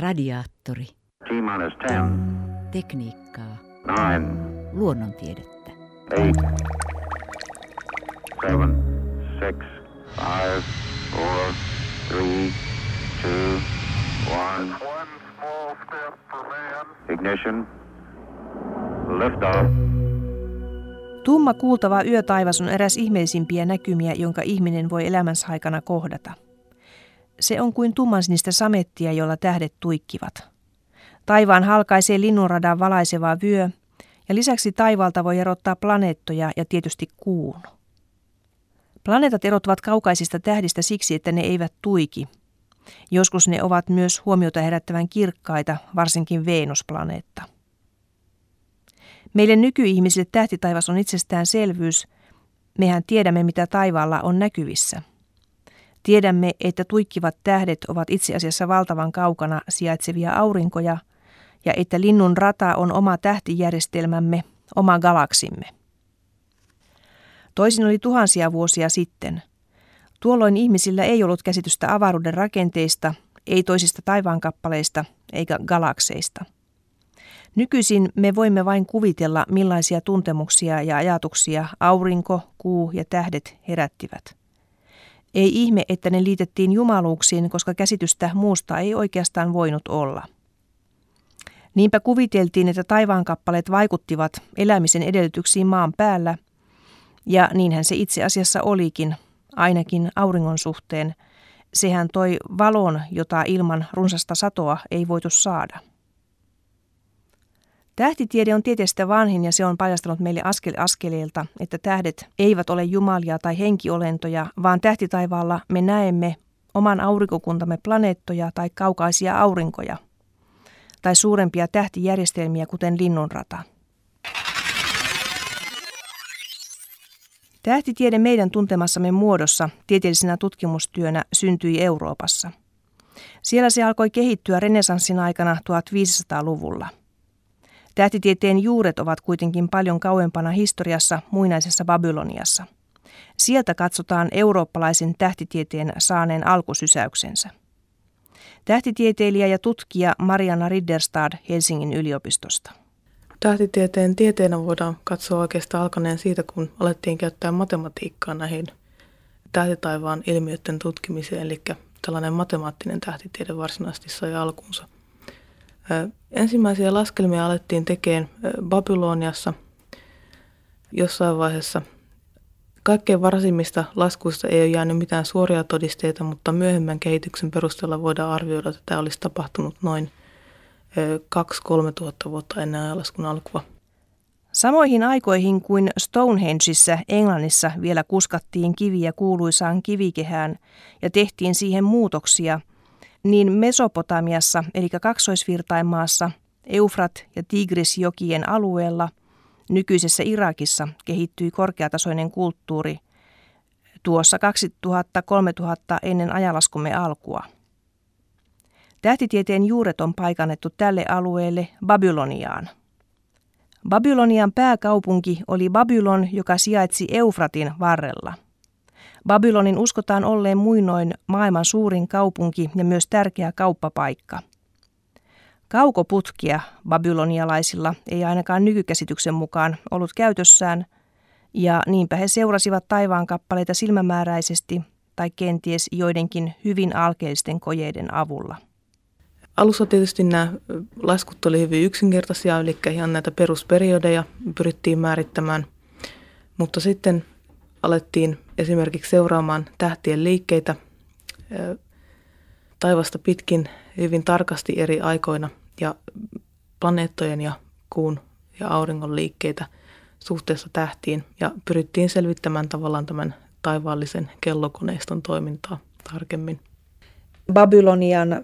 Radiaattori. T-minus 10, Tekniikkaa. 9, Luonnontiedettä. 8, 7, 6, 5, 4, 3, 2, 1. One small step for man. Ignition. Liftoff. Tumma kuultava yötaivas on eräs ihmeisimpiä näkymiä, jonka ihminen voi elämänsä aikana kohdata. Se on kuin tummansinistä samettia, jolla tähdet tuikkivat. Taivaan halkaisee linnunradan valaiseva vyö, ja lisäksi taivaalta voi erottaa planeettoja ja tietysti kuun. Planeetat erottuvat kaukaisista tähdistä siksi, että ne eivät tuiki. Joskus ne ovat myös huomiota herättävän kirkkaita, varsinkin Venusplaneetta. Meille nykyihmisille tähtitaivas on itsestäänselvyys. Mehän tiedämme, mitä taivaalla on näkyvissä. Tiedämme, että tuikkivat tähdet ovat itse asiassa valtavan kaukana sijaitsevia aurinkoja ja että linnun rata on oma tähtijärjestelmämme, oma galaksimme. Toisin oli tuhansia vuosia sitten. Tuolloin ihmisillä ei ollut käsitystä avaruuden rakenteista, ei toisista taivaankappaleista eikä galakseista. Nykyisin me voimme vain kuvitella, millaisia tuntemuksia ja ajatuksia aurinko, kuu ja tähdet herättivät. Ei ihme, että ne liitettiin jumaluuksiin, koska käsitystä muusta ei oikeastaan voinut olla. Niinpä kuviteltiin, että taivaankappaleet vaikuttivat elämisen edellytyksiin maan päällä, ja niinhän se itse asiassa olikin, ainakin auringon suhteen. Sehän toi valon, jota ilman runsasta satoa ei voitu saada. Tähtitiede on tieteestä vanhin ja se on paljastanut meille askel askeleelta, että tähdet eivät ole jumalia tai henkiolentoja, vaan tähtitaivaalla me näemme oman aurinkokuntamme planeettoja tai kaukaisia aurinkoja tai suurempia tähtijärjestelmiä kuten linnunrata. Tähtitiede meidän tuntemassamme muodossa tieteellisenä tutkimustyönä syntyi Euroopassa. Siellä se alkoi kehittyä renesanssin aikana 1500-luvulla – Tähtitieteen juuret ovat kuitenkin paljon kauempana historiassa muinaisessa Babyloniassa. Sieltä katsotaan eurooppalaisen tähtitieteen saaneen alkusysäyksensä. Tähtitieteilijä ja tutkija Mariana Ridderstad Helsingin yliopistosta. Tähtitieteen tieteenä voidaan katsoa oikeastaan alkaneen siitä, kun alettiin käyttää matematiikkaa näihin tähtitaivaan ilmiöiden tutkimiseen, eli tällainen matemaattinen tähtitiede varsinaisesti sai alkunsa – Ensimmäisiä laskelmia alettiin tekemään Babyloniassa jossain vaiheessa. Kaikkein varsimmista laskuista ei ole jäänyt mitään suoria todisteita, mutta myöhemmän kehityksen perusteella voidaan arvioida, että tämä olisi tapahtunut noin 2-3 tuhatta vuotta ennen ajanlaskun alkua. Samoihin aikoihin kuin Stonehengissä Englannissa vielä kuskattiin kiviä kuuluisaan kivikehään ja tehtiin siihen muutoksia – niin Mesopotamiassa, eli kaksoisvirtaimaassa, Eufrat- ja Tigrisjokien alueella, nykyisessä Irakissa, kehittyi korkeatasoinen kulttuuri tuossa 2000-3000 ennen ajalaskumme alkua. Tähtitieteen juuret on paikannettu tälle alueelle Babyloniaan. Babylonian pääkaupunki oli Babylon, joka sijaitsi Eufratin varrella – Babylonin uskotaan olleen muinoin maailman suurin kaupunki ja myös tärkeä kauppapaikka. Kaukoputkia babylonialaisilla ei ainakaan nykykäsityksen mukaan ollut käytössään, ja niinpä he seurasivat taivaan kappaleita silmämääräisesti tai kenties joidenkin hyvin alkeellisten kojeiden avulla. Alussa tietysti nämä laskut oli hyvin yksinkertaisia, eli ihan näitä perusperiodeja pyrittiin määrittämään, mutta sitten alettiin esimerkiksi seuraamaan tähtien liikkeitä taivasta pitkin hyvin tarkasti eri aikoina ja planeettojen ja kuun ja auringon liikkeitä suhteessa tähtiin ja pyrittiin selvittämään tavallaan tämän taivaallisen kellokoneiston toimintaa tarkemmin. Babylonian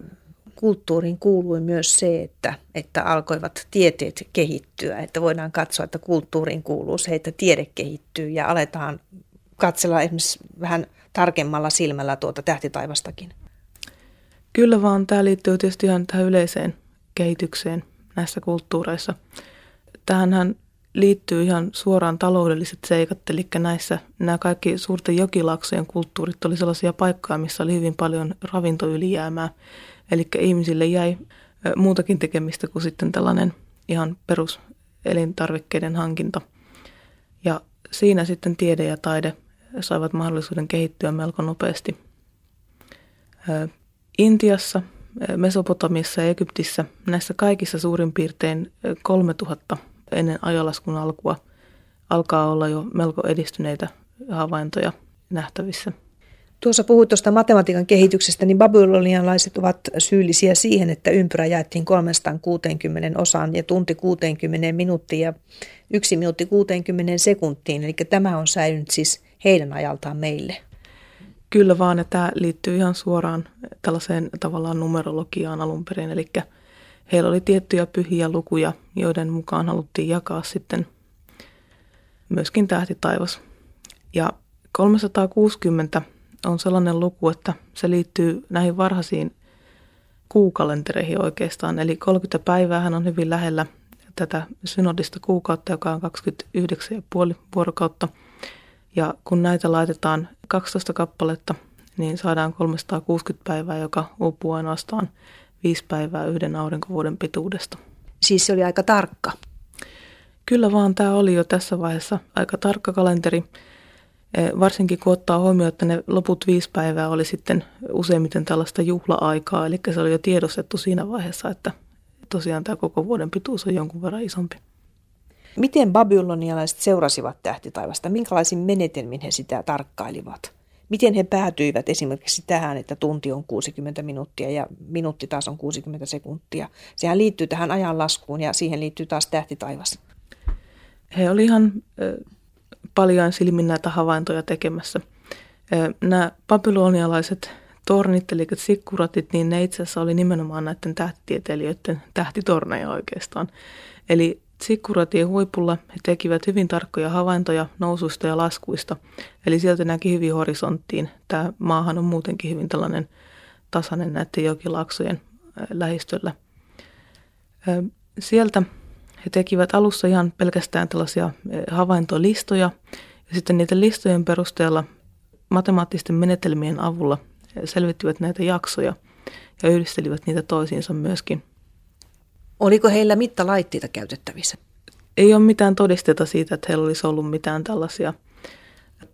kulttuuriin kuului myös se, että, että alkoivat tieteet kehittyä, että voidaan katsoa, että kulttuuriin kuuluu se, että tiede kehittyy ja aletaan katsella esimerkiksi vähän tarkemmalla silmällä tuota tähtitaivastakin? Kyllä vaan. Tämä liittyy tietysti ihan tähän yleiseen kehitykseen näissä kulttuureissa. Tähänhän liittyy ihan suoraan taloudelliset seikat, eli näissä nämä kaikki suurten jokilaksojen kulttuurit oli sellaisia paikkoja, missä oli hyvin paljon ravintoylijäämää. Eli ihmisille jäi muutakin tekemistä kuin sitten tällainen ihan perus elintarvikkeiden hankinta. Ja siinä sitten tiede ja taide saivat mahdollisuuden kehittyä melko nopeasti. Intiassa, Mesopotamiassa ja Egyptissä näissä kaikissa suurin piirtein 3000 ennen ajalaskun alkua alkaa olla jo melko edistyneitä havaintoja nähtävissä. Tuossa puhuit tuosta matematiikan kehityksestä, niin babylonialaiset ovat syyllisiä siihen, että ympyrä jaettiin 360 osaan ja tunti 60 minuuttiin ja yksi minuutti 60 sekuntiin. Eli tämä on säilynyt siis heidän ajaltaan meille. Kyllä vaan, että tämä liittyy ihan suoraan tällaiseen tavallaan numerologiaan alun perin. Eli heillä oli tiettyjä pyhiä lukuja, joiden mukaan haluttiin jakaa sitten myöskin tähtitaivas. Ja 360 on sellainen luku, että se liittyy näihin varhaisiin kuukalentereihin oikeastaan. Eli 30 päivää on hyvin lähellä tätä synodista kuukautta, joka on 29,5 vuorokautta. Ja kun näitä laitetaan 12 kappaletta, niin saadaan 360 päivää, joka uupuu ainoastaan viisi päivää yhden aurinkovuoden pituudesta. Siis se oli aika tarkka. Kyllä vaan tämä oli jo tässä vaiheessa aika tarkka kalenteri. Eh, varsinkin kun ottaa huomioon, että ne loput viisi päivää oli sitten useimmiten tällaista juhla-aikaa, eli se oli jo tiedostettu siinä vaiheessa, että tosiaan tämä koko vuoden pituus on jonkun verran isompi. Miten babylonialaiset seurasivat tähtitaivasta? Minkälaisin menetelmin he sitä tarkkailivat? Miten he päätyivät esimerkiksi tähän, että tunti on 60 minuuttia ja minuutti taas on 60 sekuntia? Sehän liittyy tähän ajanlaskuun ja siihen liittyy taas tähtitaivas. He olivat ihan paljon silmin näitä havaintoja tekemässä. Nämä babylonialaiset tornit, eli sikkuratit, niin ne itse asiassa oli nimenomaan näiden tähtitieteilijöiden tähtitorneja oikeastaan. Eli sikkuratien huipulla he tekivät hyvin tarkkoja havaintoja nousuista ja laskuista. Eli sieltä näki hyvin horisonttiin. Tämä maahan on muutenkin hyvin tällainen tasainen näiden jokilaksojen lähistöllä. Sieltä he tekivät alussa ihan pelkästään tällaisia havaintolistoja ja sitten niiden listojen perusteella matemaattisten menetelmien avulla selvittivät näitä jaksoja ja yhdistelivät niitä toisiinsa myöskin. Oliko heillä mittalaitteita käytettävissä? Ei ole mitään todisteita siitä, että heillä olisi ollut mitään tällaisia,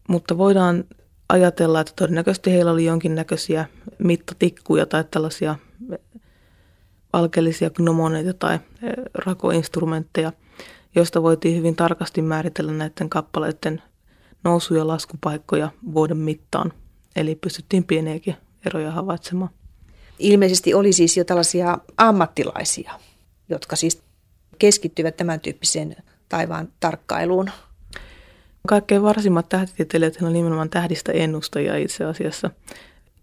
mutta voidaan ajatella, että todennäköisesti heillä oli jonkinnäköisiä mittatikkuja tai tällaisia alkeellisia gnomoneita tai eh, rakoinstrumentteja, joista voitiin hyvin tarkasti määritellä näiden kappaleiden nousu- ja laskupaikkoja vuoden mittaan. Eli pystyttiin pieniäkin eroja havaitsemaan. Ilmeisesti oli siis jo tällaisia ammattilaisia, jotka siis keskittyvät tämän tyyppiseen taivaan tarkkailuun. Kaikkein varsimmat tähtitieteilijät on nimenomaan tähdistä ennustajia itse asiassa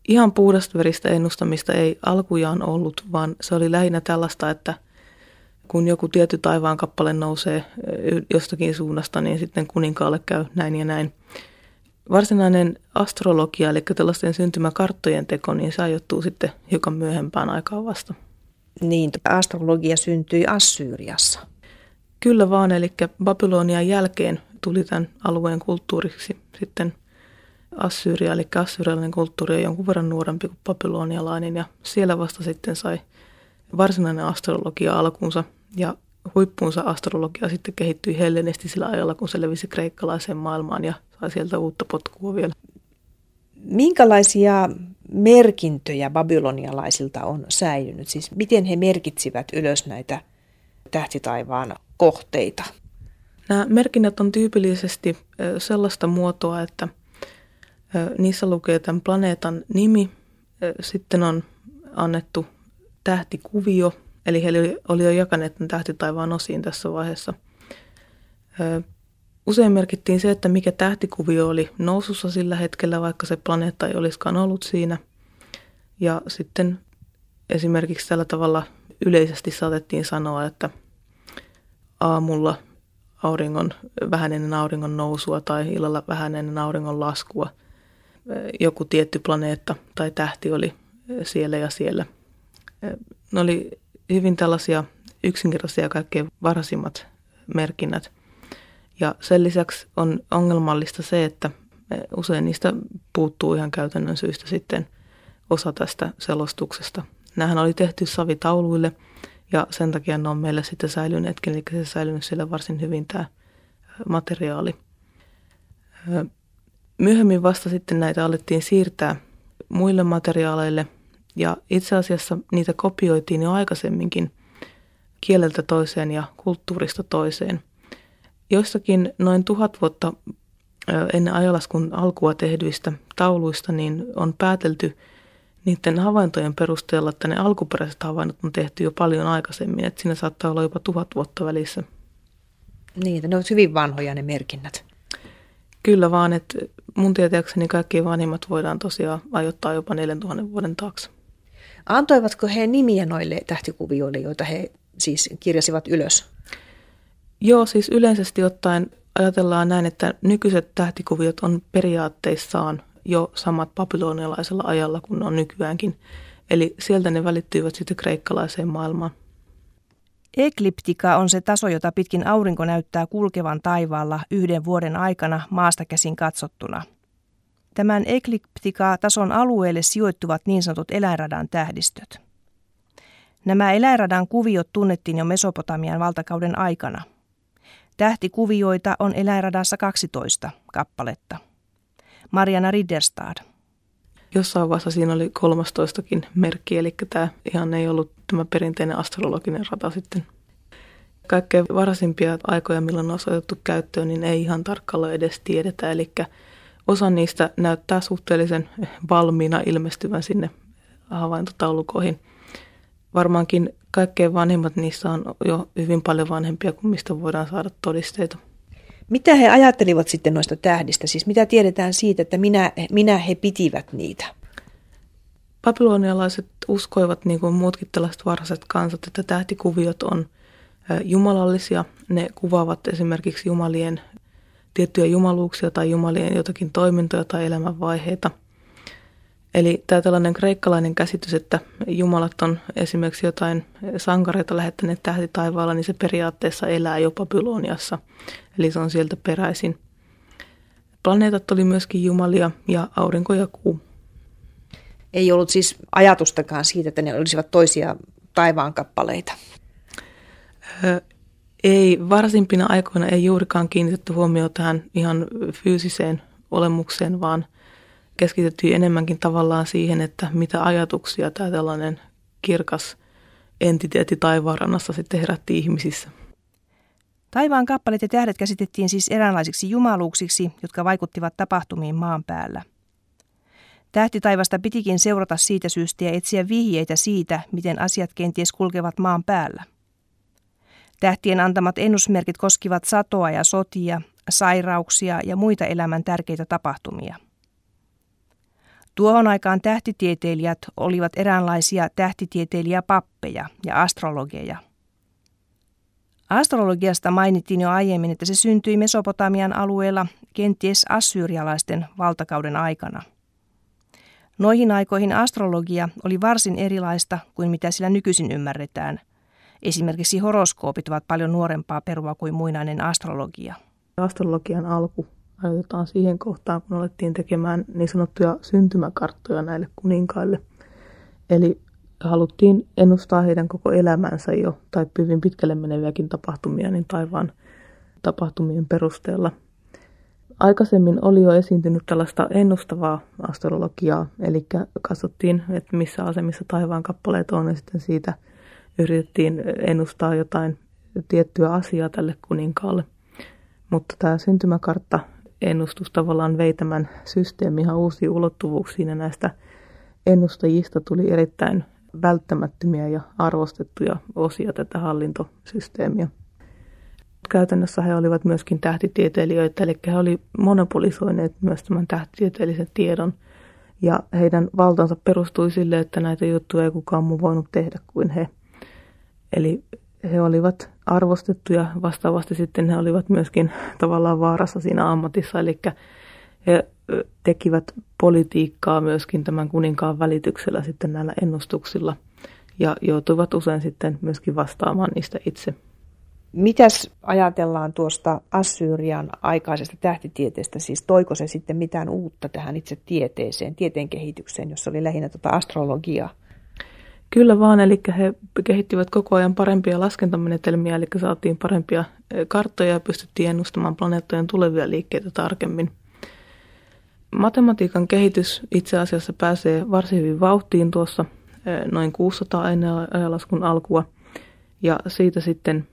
ihan puhdasta veristä ennustamista ei alkujaan ollut, vaan se oli lähinnä tällaista, että kun joku tietty taivaan kappale nousee jostakin suunnasta, niin sitten kuninkaalle käy näin ja näin. Varsinainen astrologia, eli tällaisten syntymäkarttojen teko, niin se ajoittuu sitten hiukan myöhempään aikaan vasta. Niin, astrologia syntyi Assyriassa. Kyllä vaan, eli Babylonian jälkeen tuli tämän alueen kulttuuriksi sitten Assyria, eli assyrialainen kulttuuri on jonkun verran nuorempi kuin babylonialainen ja siellä vasta sitten sai varsinainen astrologia alkunsa ja huippuunsa astrologia sitten kehittyi hellenistisellä ajalla, kun se levisi kreikkalaiseen maailmaan ja sai sieltä uutta potkua vielä. Minkälaisia merkintöjä babylonialaisilta on säilynyt? Siis miten he merkitsivät ylös näitä tähtitaivaan kohteita? Nämä merkinnät on tyypillisesti sellaista muotoa, että – Niissä lukee tämän planeetan nimi. Sitten on annettu tähtikuvio, eli he oli jo jakaneet tämän tähtitaivaan osiin tässä vaiheessa. Usein merkittiin se, että mikä tähtikuvio oli nousussa sillä hetkellä, vaikka se planeetta ei olisikaan ollut siinä. Ja sitten esimerkiksi tällä tavalla yleisesti saatettiin sanoa, että aamulla auringon, vähän ennen auringon nousua tai illalla vähän ennen auringon laskua – joku tietty planeetta tai tähti oli siellä ja siellä. Ne oli hyvin tällaisia yksinkertaisia kaikkein varhaisimmat merkinnät. Ja sen lisäksi on ongelmallista se, että usein niistä puuttuu ihan käytännön syystä sitten osa tästä selostuksesta. Nämähän oli tehty savitauluille ja sen takia ne on meille sitten säilyneetkin, eli se säilynyt siellä varsin hyvin tämä materiaali. Myöhemmin vasta sitten näitä alettiin siirtää muille materiaaleille ja itse asiassa niitä kopioitiin jo aikaisemminkin kieleltä toiseen ja kulttuurista toiseen. Joissakin noin tuhat vuotta ennen ajalaskun alkua tehdyistä tauluista niin on päätelty niiden havaintojen perusteella, että ne alkuperäiset havainnot on tehty jo paljon aikaisemmin, että siinä saattaa olla jopa tuhat vuotta välissä. Niin, että ne ovat hyvin vanhoja ne merkinnät. Kyllä vaan, että mun tietääkseni kaikki vanhimmat voidaan tosiaan ajoittaa jopa 4000 vuoden taakse. Antoivatko he nimiä noille tähtikuvioille, joita he siis kirjasivat ylös? Joo, siis yleisesti ottaen ajatellaan näin, että nykyiset tähtikuviot on periaatteissaan jo samat babylonialaisella ajalla kuin on nykyäänkin. Eli sieltä ne välittyivät sitten kreikkalaiseen maailmaan. Ekliptika on se taso, jota pitkin aurinko näyttää kulkevan taivaalla yhden vuoden aikana maasta käsin katsottuna. Tämän ekliptika-tason alueelle sijoittuvat niin sanotut eläinradan tähdistöt. Nämä eläinradan kuviot tunnettiin jo Mesopotamian valtakauden aikana. Tähtikuvioita on eläinradassa 12 kappaletta. Mariana Ridderstad. Jossain vaiheessa siinä oli 13kin merkki, eli tämä ihan ei ollut tämä perinteinen astrologinen rata sitten. Kaikkein varhaisimpia aikoja, milloin on otettu käyttöön, niin ei ihan tarkkaan edes tiedetä. Eli osa niistä näyttää suhteellisen valmiina ilmestyvän sinne havaintotaulukoihin. Varmaankin kaikkein vanhimmat niissä on jo hyvin paljon vanhempia kuin mistä voidaan saada todisteita. Mitä he ajattelivat sitten noista tähdistä? Siis mitä tiedetään siitä, että minä, minä he pitivät niitä? Babylonialaiset uskoivat, niin kuin muutkin tällaiset varhaiset kansat, että tähtikuviot on jumalallisia. Ne kuvaavat esimerkiksi jumalien tiettyjä jumaluuksia tai jumalien jotakin toimintoja tai elämänvaiheita. Eli tämä tällainen kreikkalainen käsitys, että jumalat on esimerkiksi jotain sankareita lähettäneet tähti taivaalla, niin se periaatteessa elää jo Babyloniassa. Eli se on sieltä peräisin. Planeetat oli myöskin jumalia ja aurinko ja kuu. Ei ollut siis ajatustakaan siitä, että ne olisivat toisia taivaan kappaleita. Öö, ei, varsimpina aikoina ei juurikaan kiinnitetty huomioon tähän ihan fyysiseen olemukseen, vaan keskityttiin enemmänkin tavallaan siihen, että mitä ajatuksia tämä tällainen kirkas entiteetti taivaanrannassa sitten herätti ihmisissä. Taivaan kappaleet ja tähdet käsitettiin siis eräänlaisiksi jumaluuksiksi, jotka vaikuttivat tapahtumiin maan päällä. Tähtitaivasta pitikin seurata siitä syystä ja etsiä vihjeitä siitä, miten asiat kenties kulkevat maan päällä. Tähtien antamat ennusmerkit koskivat satoa ja sotia, sairauksia ja muita elämän tärkeitä tapahtumia. Tuohon aikaan tähtitieteilijät olivat eräänlaisia tähtitieteilijäpappeja ja astrologeja. Astrologiasta mainittiin jo aiemmin, että se syntyi Mesopotamian alueella kenties assyrialaisten valtakauden aikana. Noihin aikoihin astrologia oli varsin erilaista kuin mitä sillä nykyisin ymmärretään. Esimerkiksi horoskoopit ovat paljon nuorempaa perua kuin muinainen astrologia. Astrologian alku ajoitetaan siihen kohtaan, kun alettiin tekemään niin sanottuja syntymäkarttoja näille kuninkaille. Eli haluttiin ennustaa heidän koko elämänsä jo, tai hyvin pitkälle meneviäkin tapahtumia, niin taivaan tapahtumien perusteella. Aikaisemmin oli jo esiintynyt tällaista ennustavaa astrologiaa, eli katsottiin, että missä asemissa taivaan kappaleet on, ja sitten siitä yritettiin ennustaa jotain tiettyä asiaa tälle kuninkaalle. Mutta tämä syntymäkartta ennustus tavallaan vei tämän systeemin ihan uusiin ulottuvuuksiin ja näistä ennustajista tuli erittäin välttämättömiä ja arvostettuja osia tätä hallintosysteemiä. Käytännössä he olivat myöskin tähtitieteilijöitä, eli he olivat monopolisoineet myös tämän tähtitieteellisen tiedon. Ja heidän valtansa perustui sille, että näitä juttuja ei kukaan muu voinut tehdä kuin he. Eli he olivat arvostettuja, vastaavasti sitten he olivat myöskin tavallaan vaarassa siinä ammatissa, eli he tekivät politiikkaa myöskin tämän kuninkaan välityksellä sitten näillä ennustuksilla ja joutuivat usein sitten myöskin vastaamaan niistä itse. Mitäs ajatellaan tuosta Assyrian aikaisesta tähtitieteestä, siis toiko se sitten mitään uutta tähän itse tieteeseen, tieteen kehitykseen, jossa oli lähinnä tuota astrologiaa? Kyllä vaan, eli he kehittivät koko ajan parempia laskentamenetelmiä, eli saatiin parempia karttoja ja pystyttiin ennustamaan planeettojen tulevia liikkeitä tarkemmin. Matematiikan kehitys itse asiassa pääsee varsin hyvin vauhtiin tuossa noin 600 ennen ajanlaskun alkua, ja siitä sitten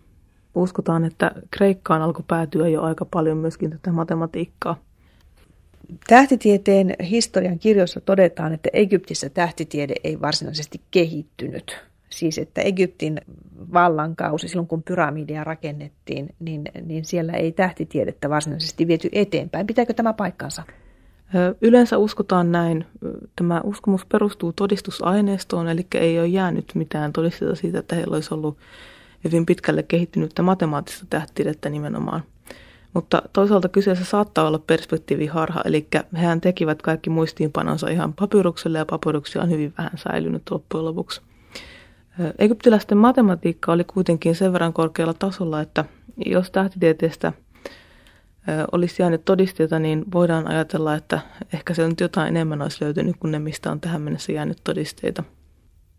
uskotaan, että Kreikkaan alkoi päätyä jo aika paljon myöskin tätä matematiikkaa. Tähtitieteen historian kirjoissa todetaan, että Egyptissä tähtitiede ei varsinaisesti kehittynyt. Siis että Egyptin vallankausi, silloin kun pyramidia rakennettiin, niin, niin siellä ei tähtitiedettä varsinaisesti viety eteenpäin. Pitääkö tämä paikkansa? Yleensä uskotaan näin. Tämä uskomus perustuu todistusaineistoon, eli ei ole jäänyt mitään todisteita siitä, että heillä olisi ollut hyvin pitkälle kehittynyttä matemaattista tähtitiedettä nimenomaan. Mutta toisaalta kyseessä saattaa olla perspektiiviharha, eli hehän tekivät kaikki muistiinpanonsa ihan papyrukselle ja papyruksia on hyvin vähän säilynyt loppujen lopuksi. Egyptiläisten matematiikka oli kuitenkin sen verran korkealla tasolla, että jos tähtitieteestä olisi jäänyt todisteita, niin voidaan ajatella, että ehkä se nyt jotain enemmän olisi löytynyt kuin ne, mistä on tähän mennessä jäänyt todisteita.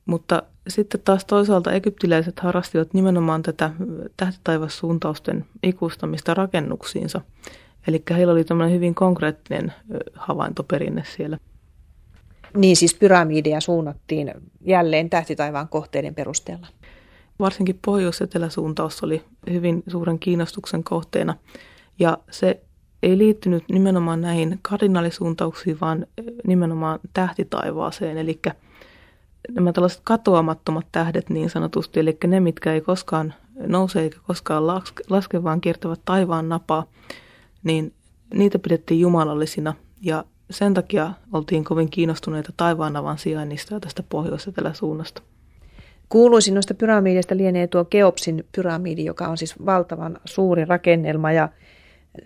Mutta sitten taas toisaalta egyptiläiset harrastivat nimenomaan tätä tähtitaivassuuntausten ikustamista rakennuksiinsa. Eli heillä oli tämmöinen hyvin konkreettinen havaintoperinne siellä. Niin siis pyramideja suunnattiin jälleen tähtitaivaan kohteiden perusteella. Varsinkin pohjois-eteläsuuntaus oli hyvin suuren kiinnostuksen kohteena. Ja se ei liittynyt nimenomaan näihin kardinaalisuuntauksiin, vaan nimenomaan tähtitaivaaseen. Eli nämä tällaiset katoamattomat tähdet niin sanotusti, eli ne, mitkä ei koskaan nouse eikä koskaan laske, vaan kiertävät taivaan napaa, niin niitä pidettiin jumalallisina ja sen takia oltiin kovin kiinnostuneita taivaanavan sijainnista ja tästä pohjois suunnasta. Kuuluisin noista pyramideista lienee tuo Keopsin pyramidi, joka on siis valtavan suuri rakennelma ja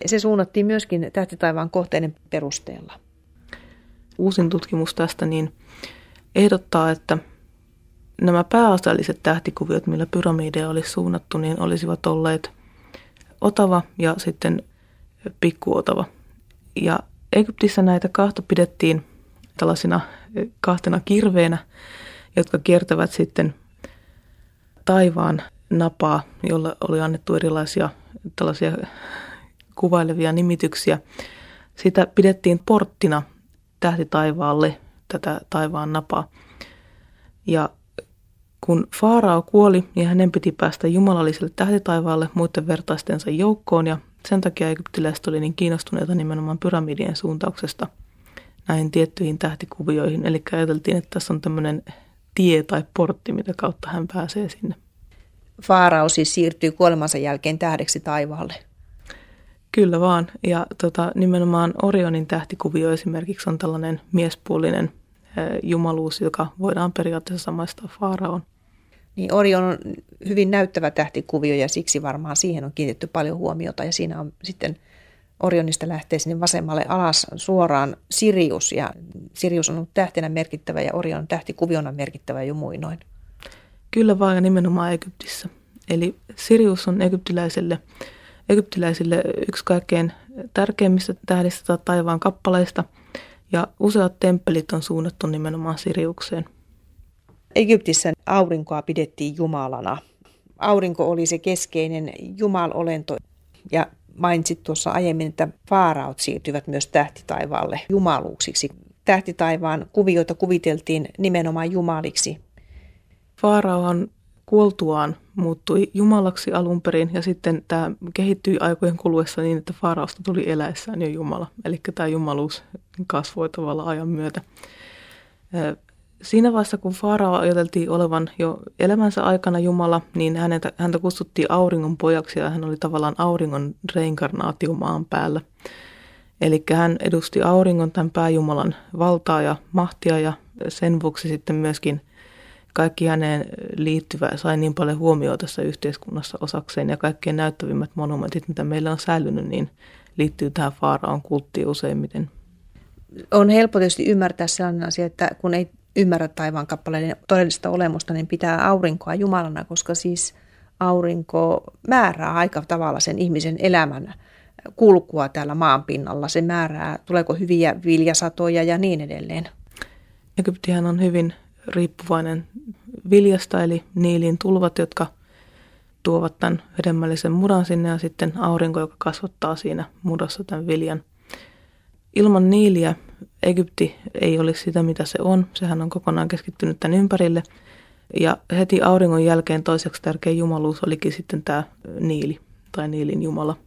se suunnattiin myöskin tähtitaivaan kohteiden perusteella. Uusin tutkimus tästä niin ehdottaa, että nämä pääasialliset tähtikuviot, millä pyramideja olisi suunnattu, niin olisivat olleet Otava ja sitten Pikkuotava. Ja Egyptissä näitä kahta pidettiin tällaisina kahtena kirveenä, jotka kiertävät sitten taivaan napaa, jolla oli annettu erilaisia tällaisia kuvailevia nimityksiä. Sitä pidettiin porttina tähti taivaalle tätä taivaan napaa. Ja kun Faarao kuoli, niin hänen piti päästä jumalalliselle tähtitaivaalle muiden vertaistensa joukkoon ja sen takia egyptiläiset oli niin kiinnostuneita nimenomaan pyramidien suuntauksesta näihin tiettyihin tähtikuvioihin. Eli ajateltiin, että tässä on tämmöinen tie tai portti, mitä kautta hän pääsee sinne. Faarao siis siirtyy kuolemansa jälkeen tähdeksi taivaalle. Kyllä vaan. Ja tota, nimenomaan Orionin tähtikuvio esimerkiksi on tällainen miespuolinen jumaluus, joka voidaan periaatteessa samaistaa Faaraon. Niin Orion on hyvin näyttävä tähtikuvio ja siksi varmaan siihen on kiinnitetty paljon huomiota ja siinä on sitten Orionista lähtee sinne vasemmalle alas suoraan Sirius ja Sirius on ollut tähtenä merkittävä ja Orion tähtikuviona merkittävä jo muinoin. Kyllä vaan ja nimenomaan Egyptissä. Eli Sirius on egyptiläisille, egyptiläisille yksi kaikkein tärkeimmistä tähdistä tai taivaan kappaleista – ja useat temppelit on suunnattu nimenomaan Siriukseen. Egyptissä aurinkoa pidettiin jumalana. Aurinko oli se keskeinen jumalolento ja mainitsit tuossa aiemmin, että faaraut siirtyvät myös tähtitaivaalle jumaluuksiksi. Tähtitaivaan kuvioita kuviteltiin nimenomaan jumaliksi. Faaraohan kuoltuaan muuttui jumalaksi alun perin ja sitten tämä kehittyi aikojen kuluessa niin, että Faarausta tuli eläessään jo Jumala. Eli tämä jumaluus kasvoi tavallaan ajan myötä. Siinä vaiheessa, kun Faarao ajateltiin olevan jo elämänsä aikana Jumala, niin häntä, häntä kutsuttiin auringon pojaksi ja hän oli tavallaan auringon reinkarnaatio maan päällä. Eli hän edusti auringon tämän pääjumalan valtaa ja mahtia ja sen vuoksi sitten myöskin – kaikki häneen liittyvä sai niin paljon huomioon tässä yhteiskunnassa osakseen ja kaikkein näyttävimmät monumentit, mitä meillä on säilynyt, niin liittyy tähän Faaraon kulttiin useimmiten. On helppo tietysti ymmärtää sellainen asia, että kun ei ymmärrä taivaan kappaleiden todellista olemusta, niin pitää aurinkoa Jumalana, koska siis aurinko määrää aika tavalla sen ihmisen elämän kulkua täällä maan pinnalla. Se määrää, tuleeko hyviä viljasatoja ja niin edelleen. Egyptihän on hyvin riippuvainen viljasta, eli niilin tulvat, jotka tuovat tämän hedelmällisen mudan sinne ja sitten aurinko, joka kasvattaa siinä mudassa tämän viljan. Ilman niiliä Egypti ei olisi sitä, mitä se on. Sehän on kokonaan keskittynyt tämän ympärille. Ja heti auringon jälkeen toiseksi tärkein jumaluus olikin sitten tämä Niili tai Niilin Jumala.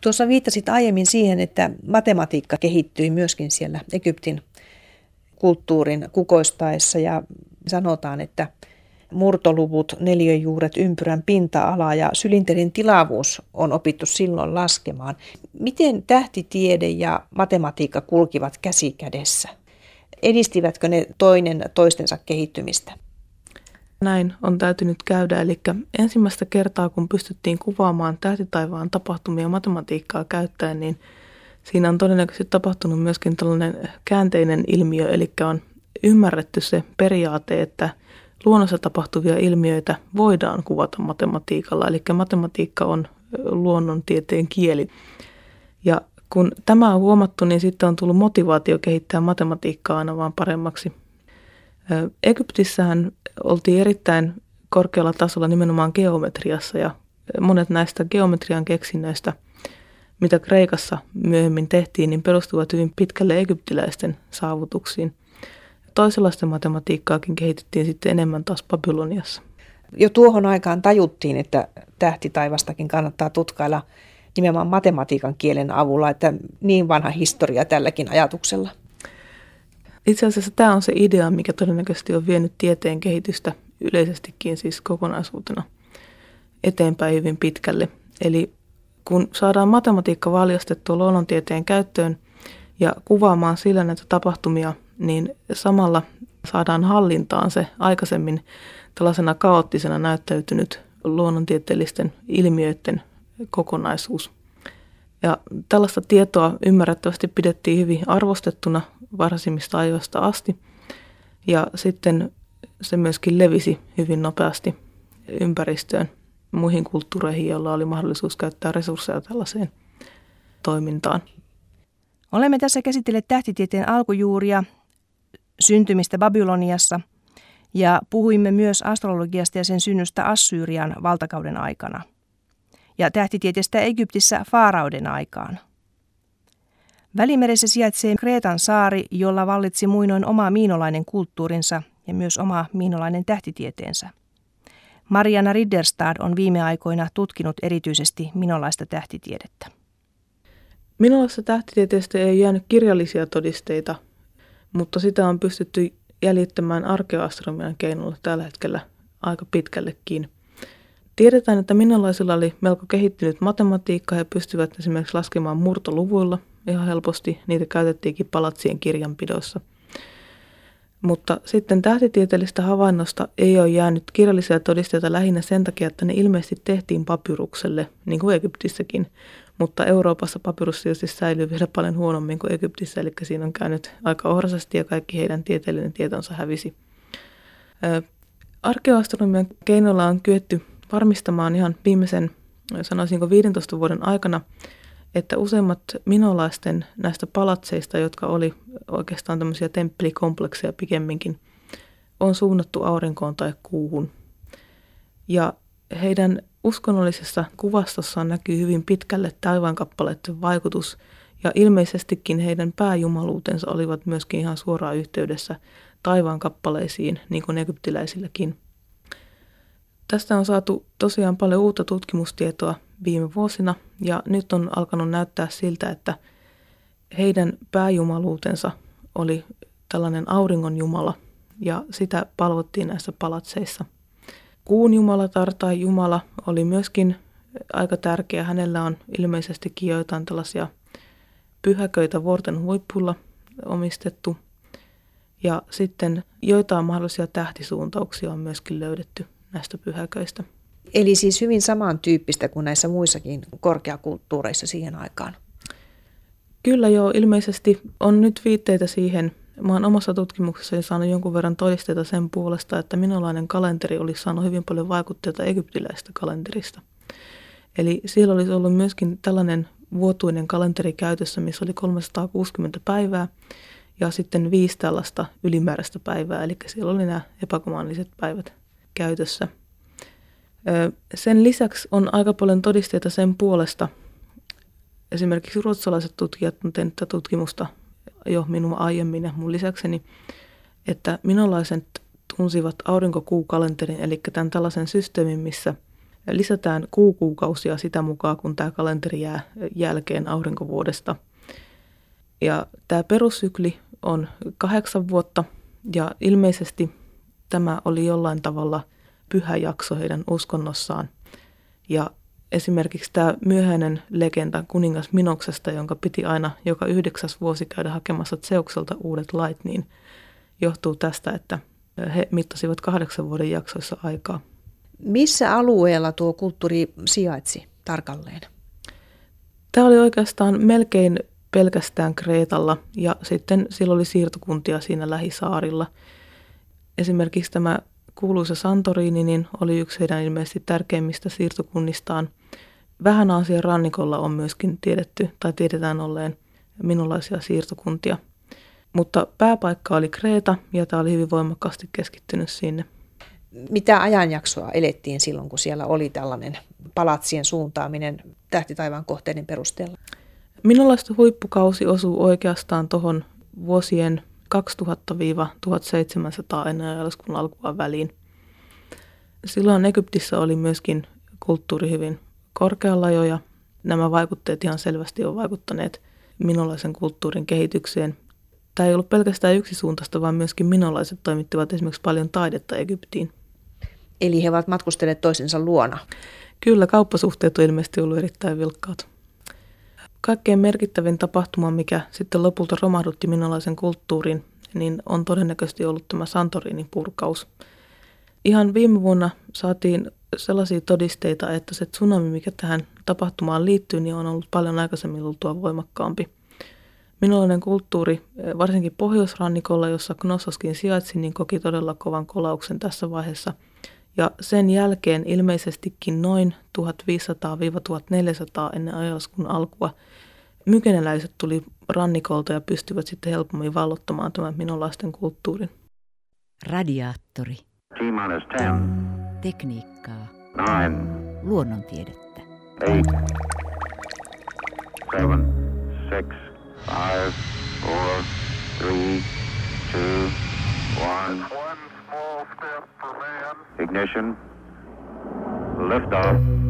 Tuossa viittasit aiemmin siihen, että matematiikka kehittyi myöskin siellä Egyptin kulttuurin kukoistaessa ja sanotaan, että murtoluvut, neljöjuuret, ympyrän pinta-ala ja sylinterin tilavuus on opittu silloin laskemaan. Miten tähtitiede ja matematiikka kulkivat käsi kädessä? Edistivätkö ne toinen toistensa kehittymistä? Näin on täytynyt käydä, eli ensimmäistä kertaa kun pystyttiin kuvaamaan tähtitaivaan tapahtumia matematiikkaa käyttäen, niin siinä on todennäköisesti tapahtunut myöskin tällainen käänteinen ilmiö, eli on ymmärretty se periaate, että luonnossa tapahtuvia ilmiöitä voidaan kuvata matematiikalla, eli matematiikka on luonnontieteen kieli. Ja kun tämä on huomattu, niin sitten on tullut motivaatio kehittää matematiikkaa aina vaan paremmaksi. Egyptissähän oltiin erittäin korkealla tasolla nimenomaan geometriassa ja monet näistä geometrian keksinnöistä, mitä Kreikassa myöhemmin tehtiin, niin perustuvat hyvin pitkälle egyptiläisten saavutuksiin. Toisenlaista matematiikkaakin kehitettiin sitten enemmän taas Babyloniassa. Jo tuohon aikaan tajuttiin, että tähtitaivastakin kannattaa tutkailla nimenomaan matematiikan kielen avulla, että niin vanha historia tälläkin ajatuksella. Itse asiassa tämä on se idea, mikä todennäköisesti on vienyt tieteen kehitystä yleisestikin siis kokonaisuutena eteenpäin hyvin pitkälle. Eli kun saadaan matematiikka valjastettua luonnontieteen käyttöön ja kuvaamaan sillä näitä tapahtumia, niin samalla saadaan hallintaan se aikaisemmin tällaisena kaoottisena näyttäytynyt luonnontieteellisten ilmiöiden kokonaisuus. Ja tällaista tietoa ymmärrettävästi pidettiin hyvin arvostettuna varhaisimmista ajoista asti. Ja sitten se myöskin levisi hyvin nopeasti ympäristöön muihin kulttuureihin, joilla oli mahdollisuus käyttää resursseja tällaiseen toimintaan. Olemme tässä käsitelleet tähtitieteen alkujuuria, syntymistä Babyloniassa ja puhuimme myös astrologiasta ja sen synnystä Assyrian valtakauden aikana ja tähtitieteestä Egyptissä Faarauden aikaan – Välimeressä sijaitsee Kreetan saari, jolla vallitsi muinoin oma miinolainen kulttuurinsa ja myös oma miinolainen tähtitieteensä. Mariana Ridderstad on viime aikoina tutkinut erityisesti minolaista tähtitiedettä. Minolaisesta tähtitieteestä ei jäänyt kirjallisia todisteita, mutta sitä on pystytty jäljittämään arkeoastronomian keinoilla tällä hetkellä aika pitkällekin. Tiedetään, että minolaisilla oli melko kehittynyt matematiikka ja pystyvät esimerkiksi laskemaan murtoluvuilla – ihan helposti. Niitä käytettiinkin palatsien kirjanpidossa. Mutta sitten tähtitieteellistä havainnosta ei ole jäänyt kirjallisia todisteita lähinnä sen takia, että ne ilmeisesti tehtiin papyrukselle, niin kuin Egyptissäkin. Mutta Euroopassa papyrus tietysti säilyy vielä paljon huonommin kuin Egyptissä, eli siinä on käynyt aika ohrasasti ja kaikki heidän tieteellinen tietonsa hävisi. Arkeoastronomian keinoilla on kyetty varmistamaan ihan viimeisen, sanoisinko 15 vuoden aikana, että useimmat minolaisten näistä palatseista, jotka oli oikeastaan tämmöisiä temppelikomplekseja pikemminkin, on suunnattu aurinkoon tai kuuhun. Ja heidän uskonnollisessa kuvastossaan näkyy hyvin pitkälle taivaankappaleiden vaikutus, ja ilmeisestikin heidän pääjumaluutensa olivat myöskin ihan suoraan yhteydessä taivaankappaleisiin, niin kuin egyptiläisilläkin. Tästä on saatu tosiaan paljon uutta tutkimustietoa viime vuosina ja nyt on alkanut näyttää siltä, että heidän pääjumaluutensa oli tällainen auringon jumala ja sitä palvottiin näissä palatseissa. Kuun jumalatar tai jumala oli myöskin aika tärkeä. Hänellä on ilmeisestikin joitain tällaisia pyhäköitä vuorten huippulla omistettu. Ja sitten joitain mahdollisia tähtisuuntauksia on myöskin löydetty näistä pyhäköistä. Eli siis hyvin samantyyppistä kuin näissä muissakin korkeakulttuureissa siihen aikaan. Kyllä joo, ilmeisesti on nyt viitteitä siihen. Mä oon omassa tutkimuksessani saanut jonkun verran todisteita sen puolesta, että minulainen kalenteri olisi saanut hyvin paljon vaikutteita egyptiläistä kalenterista. Eli siellä olisi ollut myöskin tällainen vuotuinen kalenteri käytössä, missä oli 360 päivää. ja sitten viisi tällaista ylimääräistä päivää, eli siellä oli nämä epäkomaanliset päivät käytössä. Sen lisäksi on aika paljon todisteita sen puolesta, esimerkiksi ruotsalaiset tutkijat on tehnyt tutkimusta jo minun aiemmin ja mun lisäkseni, että minolaiset tunsivat aurinkokuukalenterin, eli tämän tällaisen systeemin, missä lisätään kuukuukausia sitä mukaan, kun tämä kalenteri jää jälkeen aurinkovuodesta. Ja tämä perussykli on kahdeksan vuotta ja ilmeisesti tämä oli jollain tavalla pyhä jakso heidän uskonnossaan. Ja esimerkiksi tämä myöhäinen legenda kuningas Minoksesta, jonka piti aina joka yhdeksäs vuosi käydä hakemassa Zeukselta uudet lait, niin johtuu tästä, että he mittasivat kahdeksan vuoden jaksoissa aikaa. Missä alueella tuo kulttuuri sijaitsi tarkalleen? Tämä oli oikeastaan melkein pelkästään Kreetalla ja sitten sillä oli siirtokuntia siinä lähisaarilla. Esimerkiksi tämä kuuluisa Santorini niin oli yksi heidän ilmeisesti tärkeimmistä siirtokunnistaan. Vähän Aasian rannikolla on myöskin tiedetty tai tiedetään olleen minunlaisia siirtokuntia. Mutta pääpaikka oli Kreeta ja tämä oli hyvin voimakkaasti keskittynyt sinne. Mitä ajanjaksoa elettiin silloin, kun siellä oli tällainen palatsien suuntaaminen tähtitaivaan kohteiden perusteella? Minunlaista huippukausi osuu oikeastaan tuohon vuosien 2000-1700 ennen ajalliskuun alkua väliin. Silloin Egyptissä oli myöskin kulttuuri hyvin korkealla jo ja nämä vaikutteet ihan selvästi ovat vaikuttaneet minolaisen kulttuurin kehitykseen. Tämä ei ollut pelkästään yksisuuntaista, vaan myöskin minolaiset toimittivat esimerkiksi paljon taidetta Egyptiin. Eli he ovat matkustelleet toisensa luona? Kyllä, kauppasuhteet on ilmeisesti ollut erittäin vilkkaat. Kaikkein merkittävin tapahtuma, mikä sitten lopulta romahdutti minolaisen kulttuurin, niin on todennäköisesti ollut tämä Santorinin purkaus. Ihan viime vuonna saatiin sellaisia todisteita, että se tsunami, mikä tähän tapahtumaan liittyy, niin on ollut paljon aikaisemmin luultua voimakkaampi. Minolainen kulttuuri, varsinkin pohjoisrannikolla, jossa Knossoskin sijaitsi, niin koki todella kovan kolauksen tässä vaiheessa. Ja sen jälkeen ilmeisestikin noin 1500-1400 ennen ajaskun alkua – mykeneläiset tuli rannikolta ja pystyvät sitten helpommin vallottamaan tämän minolaisten kulttuurin. Radiaattori. T-10, Tekniikkaa. 9, Luonnontiedettä. 8, 7, 6, 5, 4, 3, 2, 1. One Ignition. Liftoff.